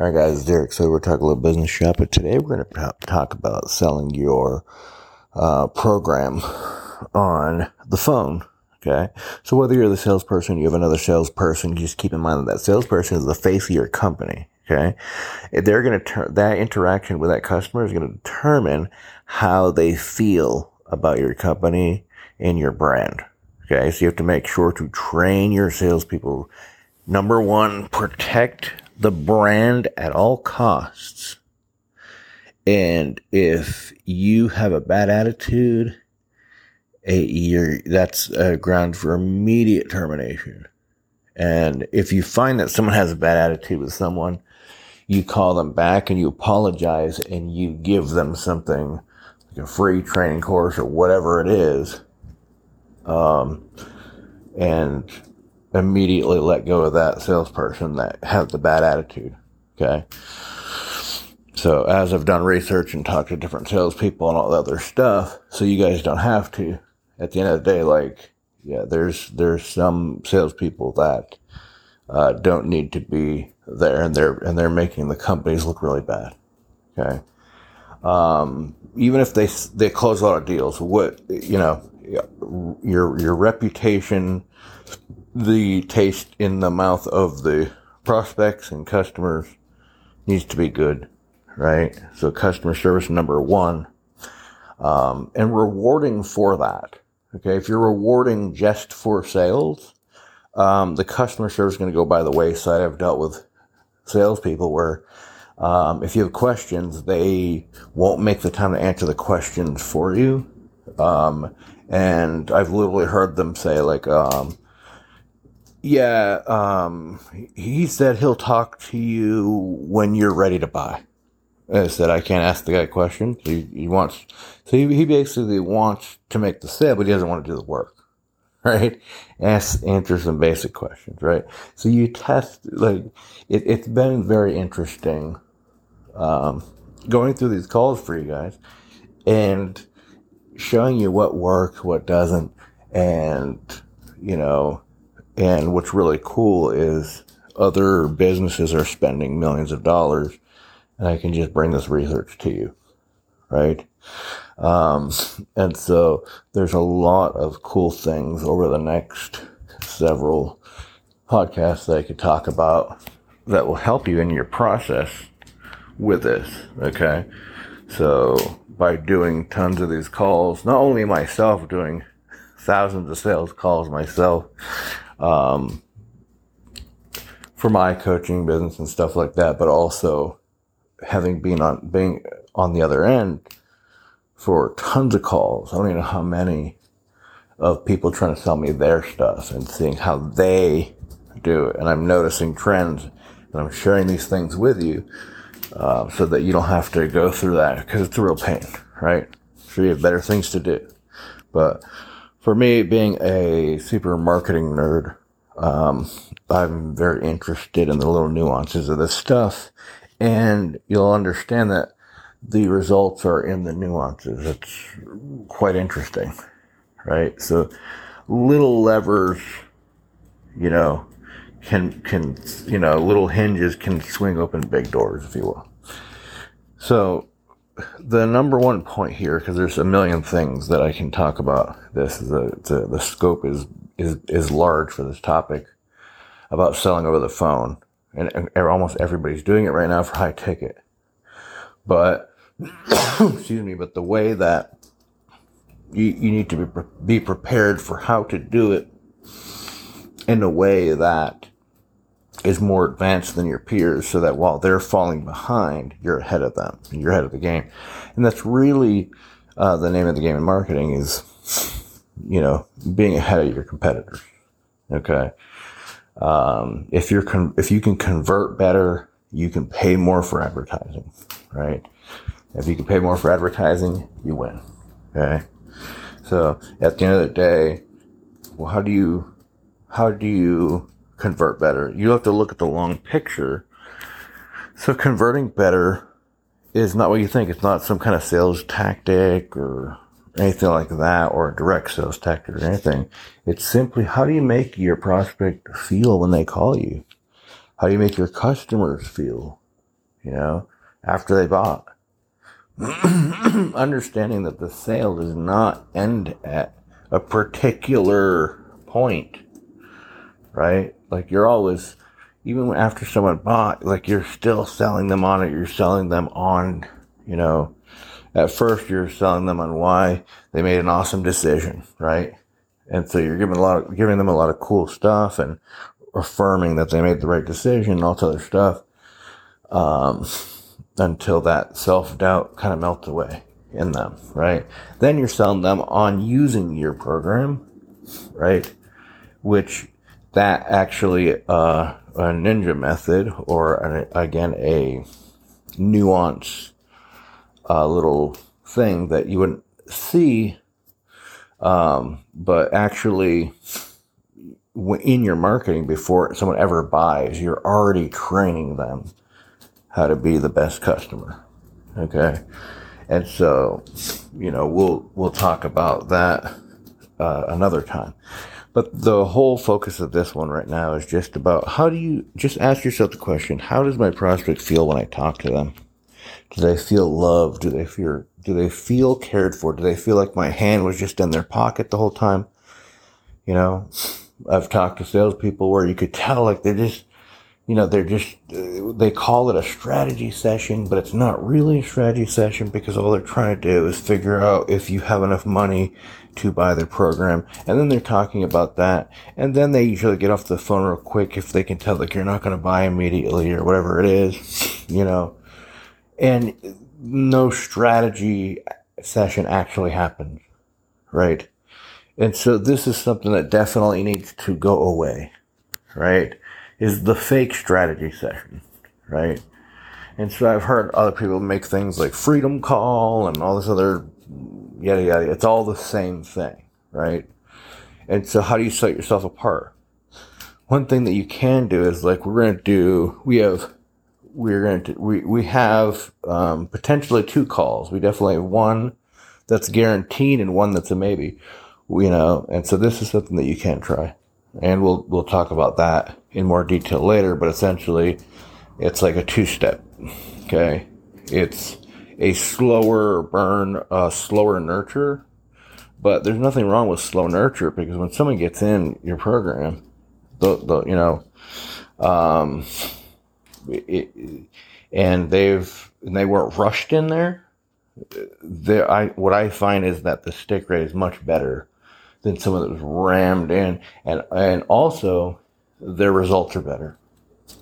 All right, guys, Derek. So we're talking a little business shop, but today we're going to talk about selling your uh, program on the phone. Okay. So whether you're the salesperson, you have another salesperson, just keep in mind that that salesperson is the face of your company. Okay. They're going to turn that interaction with that customer is going to determine how they feel about your company and your brand. Okay. So you have to make sure to train your salespeople. Number one, protect the brand at all costs. And if you have a bad attitude, a that's a ground for immediate termination. And if you find that someone has a bad attitude with someone, you call them back and you apologize and you give them something like a free training course or whatever it is. Um, and immediately let go of that salesperson that has the bad attitude. Okay. So as I've done research and talked to different salespeople and all the other stuff, so you guys don't have to, at the end of the day, like, yeah, there's, there's some salespeople that, uh, don't need to be there and they're, and they're making the companies look really bad. Okay. Um, even if they, they close a lot of deals, what, you know, your, your reputation, the taste in the mouth of the prospects and customers needs to be good, right? So customer service number one, um, and rewarding for that. Okay. If you're rewarding just for sales, um, the customer service is going to go by the wayside. I've dealt with salespeople where, um, if you have questions, they won't make the time to answer the questions for you. Um, and I've literally heard them say like, um, yeah, um, he said he'll talk to you when you're ready to buy. I said I can't ask the guy questions. He, he wants, so he, he basically wants to make the sale, but he doesn't want to do the work, right? Ask, answer some basic questions, right? So you test, like, it, it's been very interesting, um, going through these calls for you guys and showing you what works, what doesn't, and, you know, and what's really cool is other businesses are spending millions of dollars and I can just bring this research to you. Right. Um, and so there's a lot of cool things over the next several podcasts that I could talk about that will help you in your process with this. Okay. So by doing tons of these calls, not only myself doing thousands of sales calls myself, um, for my coaching business and stuff like that, but also having been on being on the other end for tons of calls. I don't even know how many of people trying to sell me their stuff and seeing how they do it. And I'm noticing trends and I'm sharing these things with you uh, so that you don't have to go through that because it's a real pain, right? So you have better things to do. But for me, being a super marketing nerd, um, I'm very interested in the little nuances of this stuff. And you'll understand that the results are in the nuances. It's quite interesting, right? So little levers, you know, can, can, you know, little hinges can swing open big doors, if you will. So the number one point here, because there's a million things that I can talk about. This is a, a, uh, the scope is is is large for this topic about selling over the phone, and, and almost everybody's doing it right now for high ticket. But excuse me, but the way that you, you need to be be prepared for how to do it in a way that is more advanced than your peers so that while they're falling behind, you're ahead of them. You're ahead of the game. And that's really uh, the name of the game in marketing is, you know, being ahead of your competitors. Okay. Um, if you're, con- if you can convert better, you can pay more for advertising, right? If you can pay more for advertising, you win. Okay. So at the end of the day, well, how do you, how do you convert better. You have to look at the long picture. So converting better is not what you think. It's not some kind of sales tactic or anything like that or a direct sales tactic or anything. It's simply how do you make your prospect feel when they call you? How do you make your customers feel you know, after they bought. Understanding that the sale does not end at a particular point, right? Like you're always, even after someone bought, like you're still selling them on it. You're selling them on, you know, at first you're selling them on why they made an awesome decision, right? And so you're giving a lot of, giving them a lot of cool stuff and affirming that they made the right decision and all this other stuff. Um, until that self doubt kind of melts away in them, right? Then you're selling them on using your program, right? Which that actually, uh, a ninja method or an, again, a nuance, uh, little thing that you wouldn't see, um, but actually in your marketing before someone ever buys, you're already training them how to be the best customer. Okay. And so, you know, we'll, we'll talk about that, uh, another time. But the whole focus of this one right now is just about how do you just ask yourself the question, how does my prospect feel when I talk to them? Do they feel loved? Do they feel, do they feel cared for? Do they feel like my hand was just in their pocket the whole time? You know, I've talked to salespeople where you could tell like they just, you know, they're just, they call it a strategy session, but it's not really a strategy session because all they're trying to do is figure out if you have enough money to buy their program. And then they're talking about that. And then they usually get off the phone real quick if they can tell like you're not going to buy immediately or whatever it is, you know, and no strategy session actually happens, right? And so this is something that definitely needs to go away, right? Is the fake strategy session, right? And so I've heard other people make things like freedom call and all this other yada yada. It's all the same thing, right? And so how do you set yourself apart? One thing that you can do is like we're going to do. We have we're going to we we have um, potentially two calls. We definitely have one that's guaranteed and one that's a maybe. You know, and so this is something that you can try and we'll we'll talk about that in more detail later. But essentially, it's like a two step. Okay, it's a slower burn, a slower nurture. But there's nothing wrong with slow nurture because when someone gets in your program, the, the you know, um, it, and they've and they weren't rushed in there. There, I what I find is that the stick rate is much better than someone that was rammed in. And, and also, their results are better.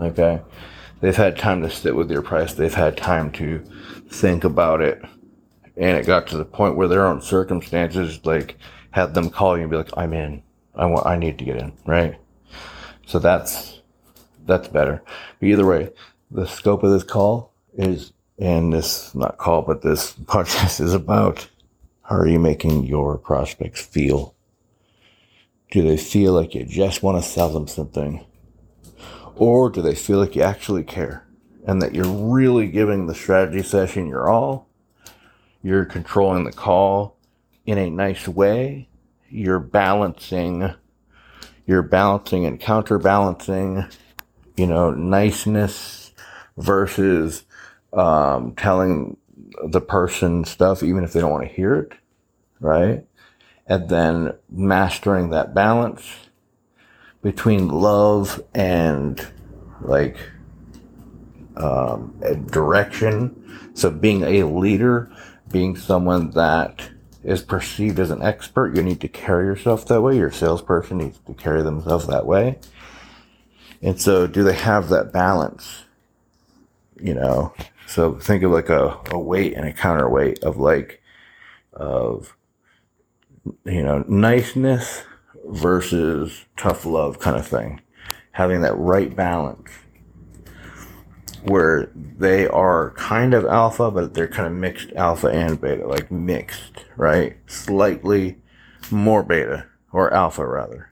Okay. They've had time to sit with your price. They've had time to think about it. And it got to the point where their own circumstances, like, had them call you and be like, I'm in. I want, I need to get in. Right. So that's, that's better. But either way, the scope of this call is, and this, not call, but this podcast is about how are you making your prospects feel do they feel like you just want to sell them something? Or do they feel like you actually care and that you're really giving the strategy session your all? You're controlling the call in a nice way. You're balancing, you're balancing and counterbalancing, you know, niceness versus um, telling the person stuff even if they don't want to hear it, right? And then mastering that balance between love and like um, direction. So being a leader, being someone that is perceived as an expert, you need to carry yourself that way. Your salesperson needs to carry themselves that way. And so do they have that balance? You know, so think of like a, a weight and a counterweight of like, of you know, niceness versus tough love kind of thing. Having that right balance where they are kind of alpha, but they're kind of mixed alpha and beta, like mixed, right? Slightly more beta or alpha rather.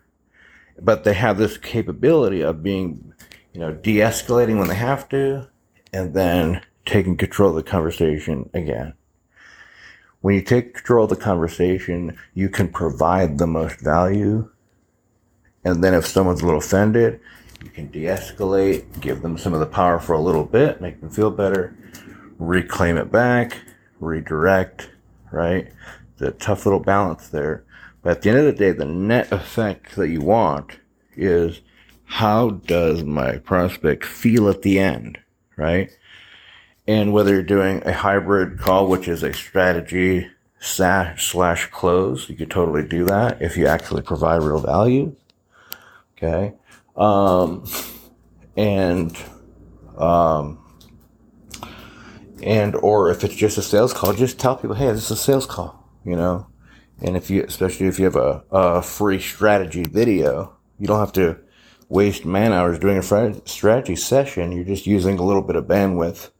But they have this capability of being, you know, de-escalating when they have to and then taking control of the conversation again. When you take control of the conversation, you can provide the most value. And then if someone's a little offended, You can de escalate, give them some of the power for a little bit, make them feel better, reclaim it back, redirect, right? The tough little balance there. But at the end of the day, the net effect that you want is how does my prospect feel at the end, right? And whether you're doing a hybrid call, which is a strategy slash close, you could totally do that if you actually provide real value. Okay. Um, and, um, and, or if it's just a sales call, just tell people, Hey, this is a sales call, you know? And if you, especially if you have a, a free strategy video, you don't have to waste man hours doing a strategy session. You're just using a little bit of bandwidth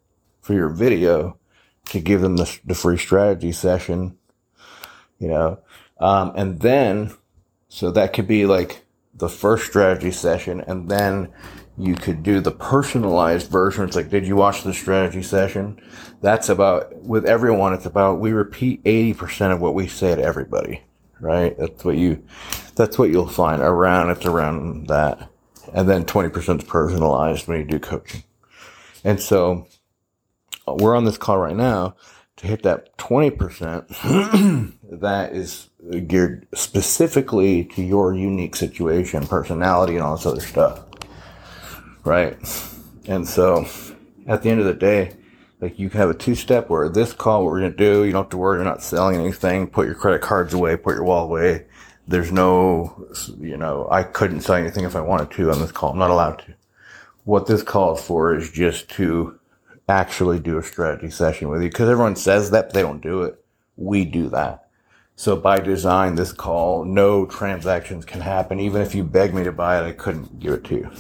for your video to give them the, the free strategy session, you know. Um, and then, so that could be like the first strategy session, and then you could do the personalized version. It's like, did you watch the strategy session? That's about, with everyone, it's about, we repeat 80% of what we say to everybody, right? That's what you, that's what you'll find around, it's around that. And then 20% is personalized when you do coaching. And so we're on this call right now to hit that 20% that is geared specifically to your unique situation, personality, and all this other stuff. Right. And so at the end of the day, like you have a two step where this call, what we're going to do, you don't have to worry, you're not selling anything, put your credit cards away, put your wallet away. There's no, you know, I couldn't sell anything if I wanted to on this call. I'm not allowed to. What this call is for is just to actually do a strategy session with you because everyone says that, but they don't do it. We do that. So by design, this call, no transactions can happen. Even if you beg me to buy it, I couldn't give it to you.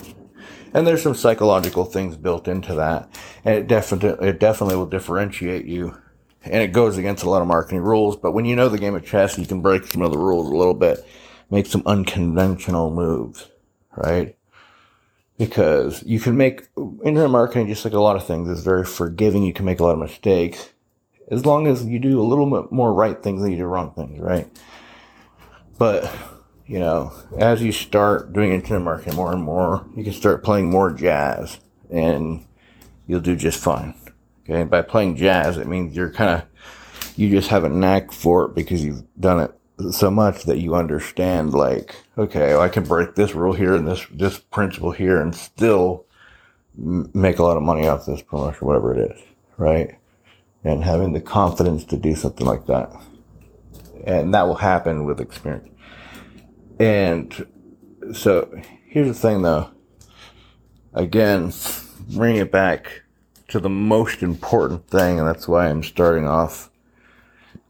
And there's some psychological things built into that. And it definitely, it definitely will differentiate you. And it goes against a lot of marketing rules. But when you know the game of chess, you can break some of the rules a little bit, make some unconventional moves, right? Because you can make internet marketing just like a lot of things is very forgiving. You can make a lot of mistakes as long as you do a little bit more right things than you do wrong things, right? But you know, as you start doing internet marketing more and more, you can start playing more jazz, and you'll do just fine. Okay, by playing jazz, it means you're kind of you just have a knack for it because you've done it so much that you understand like okay i can break this rule here and this this principle here and still make a lot of money off this promotion whatever it is right? And having the confidence to do something like that. And that will happen with experience. And so here's the thing though. Again bring it back to the most important thing and that's why i'm starting off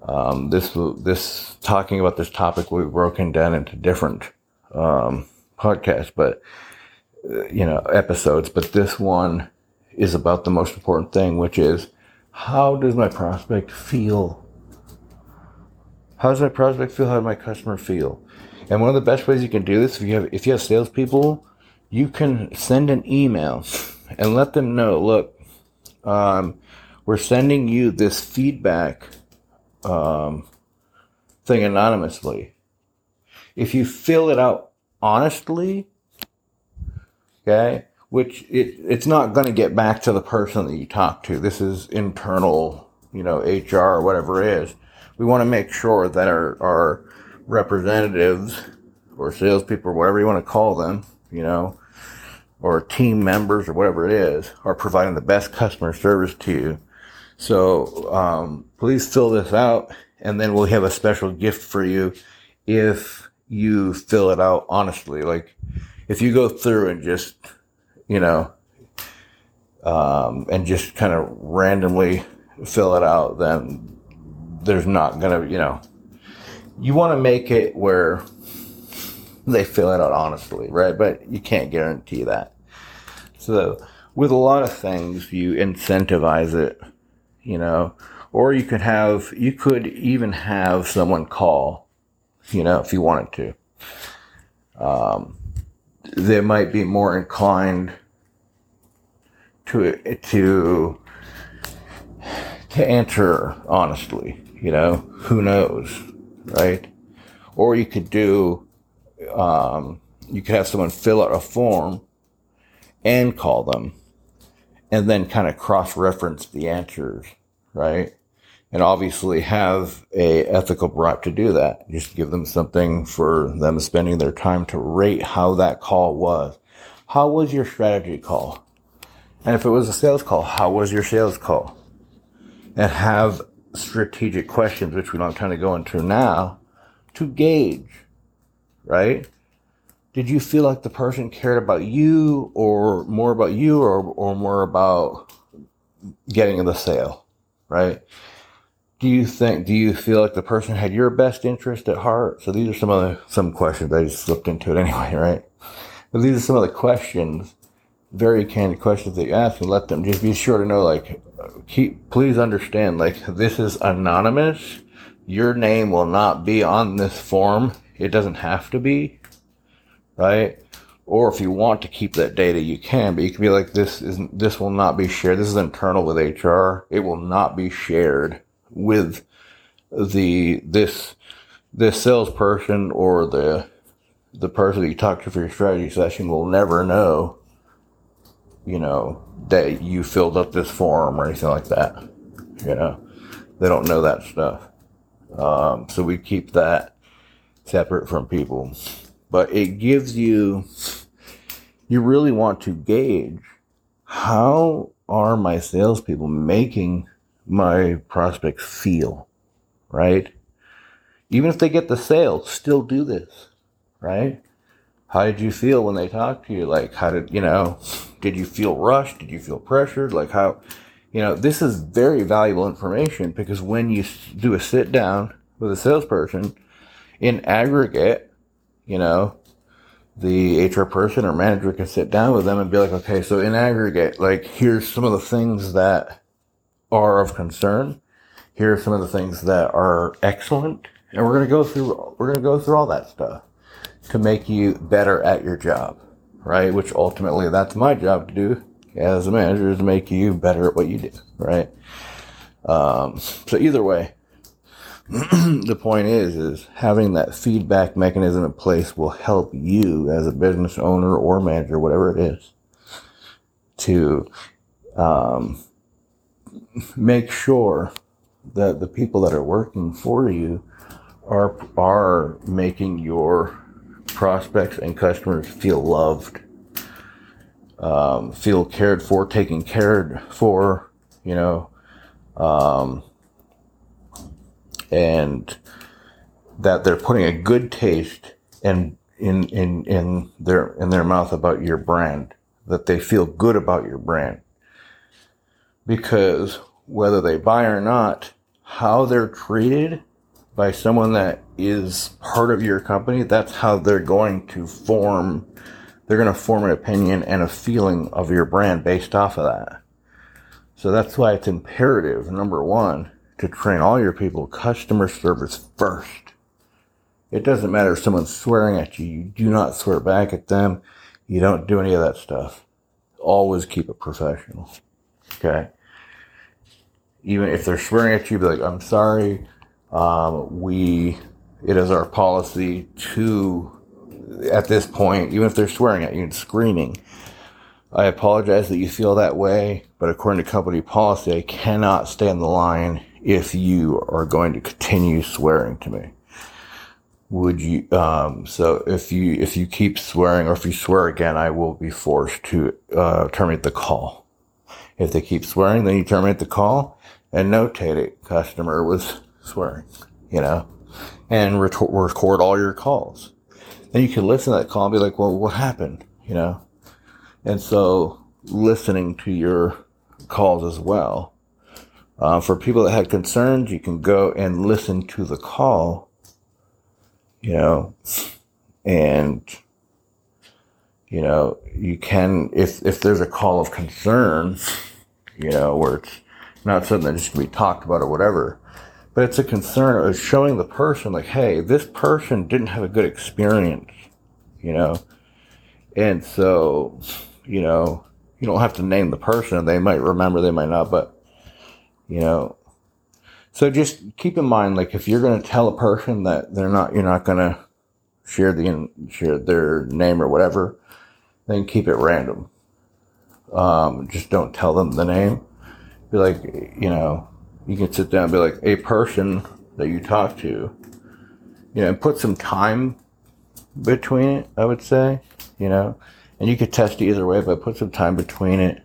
um, this this talking about this topic we've broken down into different um, podcasts, but uh, you know episodes. But this one is about the most important thing, which is how does my prospect feel? How does my prospect feel? How does my customer feel? And one of the best ways you can do this, if you have if you have salespeople, you can send an email and let them know, look, um, we're sending you this feedback um, thing anonymously. If you fill it out honestly, okay, which it, it's not going to get back to the person that you talk to. This is internal, you know, HR or whatever it is. We want to make sure that our, our representatives or salespeople or whatever you want to call them, you know, or team members or whatever it is, are providing the best customer service to you so um, please fill this out, and then we'll have a special gift for you if you fill it out honestly. Like if you go through and just, you know, um, and just kind of randomly fill it out, then there's not gonna, you know, you want to make it where they fill it out honestly, right? But you can't guarantee that. So with a lot of things, you incentivize it you know, or you could have, you could even have someone call, you know, if you wanted to. Um, they might be more inclined to, to, to answer honestly, you know, who knows, right? Or you could do, um, you could have someone fill out a form and call them and then kind of cross reference the answers, right? And obviously have a ethical right to do that. Just give them something for them spending their time to rate how that call was. How was your strategy call? And if it was a sales call, how was your sales call? And have strategic questions, which we don't kind to go into now, to gauge, right? Did you feel like the person cared about you or more about you or, or more about getting the sale, right? Do you think, do you feel like the person had your best interest at heart? So these are some of the, some questions. I just slipped into it anyway, right? But these are some of the questions, very candid questions that you ask and let them just be sure to know, like, keep, please understand, like, this is anonymous. Your name will not be on this form. It doesn't have to be right? Or if you want to keep that data, you can, but you can be like, this isn't, this will not be shared. This is internal with HR. It will not be shared with the, this, this salesperson or the, the person that you talk to for your strategy session will never know, you know, that you filled up this form or anything like that. You know, they don't know that stuff. Um, so we keep that separate from people but it gives you, you really want to gauge how are my salespeople making my prospects feel, right? Even if they get the sale, still do this, right? How did you feel when they talked to you? Like, how did, you know, did you feel rushed? Did you feel pressured? Like, how, you know, this is very valuable information because when you do a sit down with a salesperson in aggregate, you know, the HR person or manager can sit down with them and be like, okay, so in aggregate, like here's some of the things that are of concern. Here are some of the things that are excellent. And we're going to go through, we're going to go through all that stuff to make you better at your job, right? Which ultimately that's my job to do as a manager is to make you better at what you do, right? Um, so either way, the point is, is having that feedback mechanism in place will help you as a business owner or manager, whatever it is, to um, make sure that the people that are working for you are are making your prospects and customers feel loved, um, feel cared for, taken cared for, you know. Um, and that they're putting a good taste in in in in their in their mouth about your brand that they feel good about your brand. Because whether they buy or not how they're treated by someone that is part of your company that's how they're going to form they're going to form an opinion and a feeling of your brand based off of that. So that's why it's imperative number one to train all your people customer service first. It doesn't matter if someone's swearing at you. You do not swear back at them. You don't do any of that stuff. Always keep it professional. Okay. Even if they're swearing at you, be like, I'm sorry. Um, we, it is our policy to, at this point, even if they're swearing at you and screaming, I apologize that you feel that way, but according to company policy, I cannot stand the line if you are going to continue swearing to me. Would you um, so if you if you keep swearing or if you swear again i will be forced to uh, terminate the call. If they keep swearing then you terminate the call and notate it. Customer was swearing you know and ret- record all your calls. Then you can listen to that call and be like well what happened? You know? And so listening to your calls as well uh, for people that had concerns, you can go and listen to the call, you know, and, you know, you can, if, if there's a call of concern, you know, where it's not something that just can be talked about or whatever, but it's a concern of showing the person like, hey, this person didn't have a good experience, you know, and so, you know, you don't have to name the person. They might remember, they might not, but you know. So just keep in mind, like if you're going to tell a person that they're not, you're not going to share the share their name or whatever, then keep it random. Um, just don't tell them the name. Be like, you know, you can sit down and be like, a person that you talk to, you know, and put some time between it, I would say, you know, and you could test either way, but put some time between it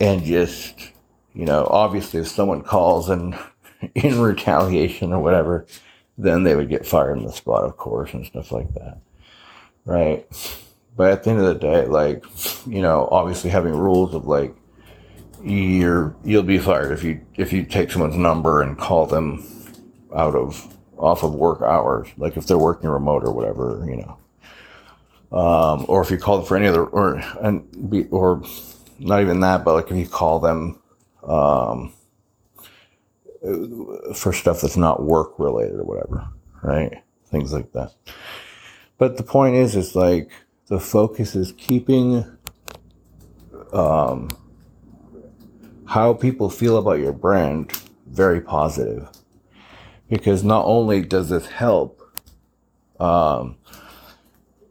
and just, you know, obviously if someone calls and in retaliation or whatever, then they would get fired on the spot, of course, and stuff like that. Right. But at the end of the day, like, you know, obviously having rules of like, you're, you'll be fired if you, if you take someone's number and call them out of, off of work hours, like if they're working remote or whatever, you know. Um, or if you call them for any other, or, and be, or not even that, but like if you call them, um, for stuff that's not work related or whatever, right? Things like that. But the point is, is like the focus is keeping um, how people feel about your brand very positive. Because not only does this help um,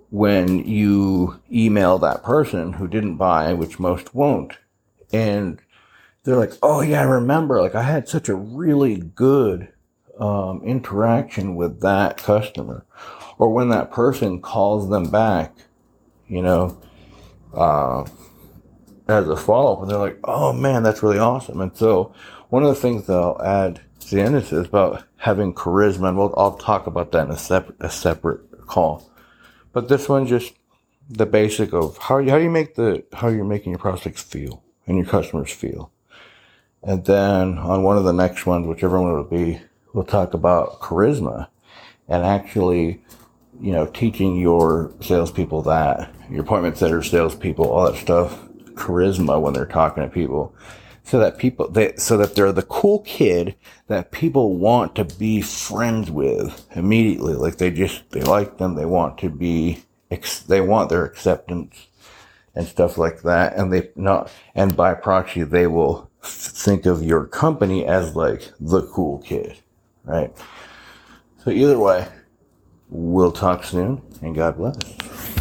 when you email that person who didn't buy, which most won't, and they're like, oh yeah, I remember. Like I had such a really good um, interaction with that customer, or when that person calls them back, you know, uh, as a follow up, and they're like, oh man, that's really awesome. And so one of the things that I'll add to the end is about having charisma, and we'll I'll talk about that in a separate a separate call. But this one just the basic of how you, how you make the how you're making your prospects feel and your customers feel and then on one of the next ones, whichever one it will be, we'll talk about charisma and actually, you know, teaching your salespeople that, your appointment setters, salespeople, all that stuff, charisma when they're talking to people. So that people, they, so that they're the cool kid that people want to be friends with immediately. Like they just, they like them. They want to be, they want their acceptance and stuff like that. And they not, and by proxy, they will think of your company as like the cool kid, right? So either way, we'll talk soon and God bless.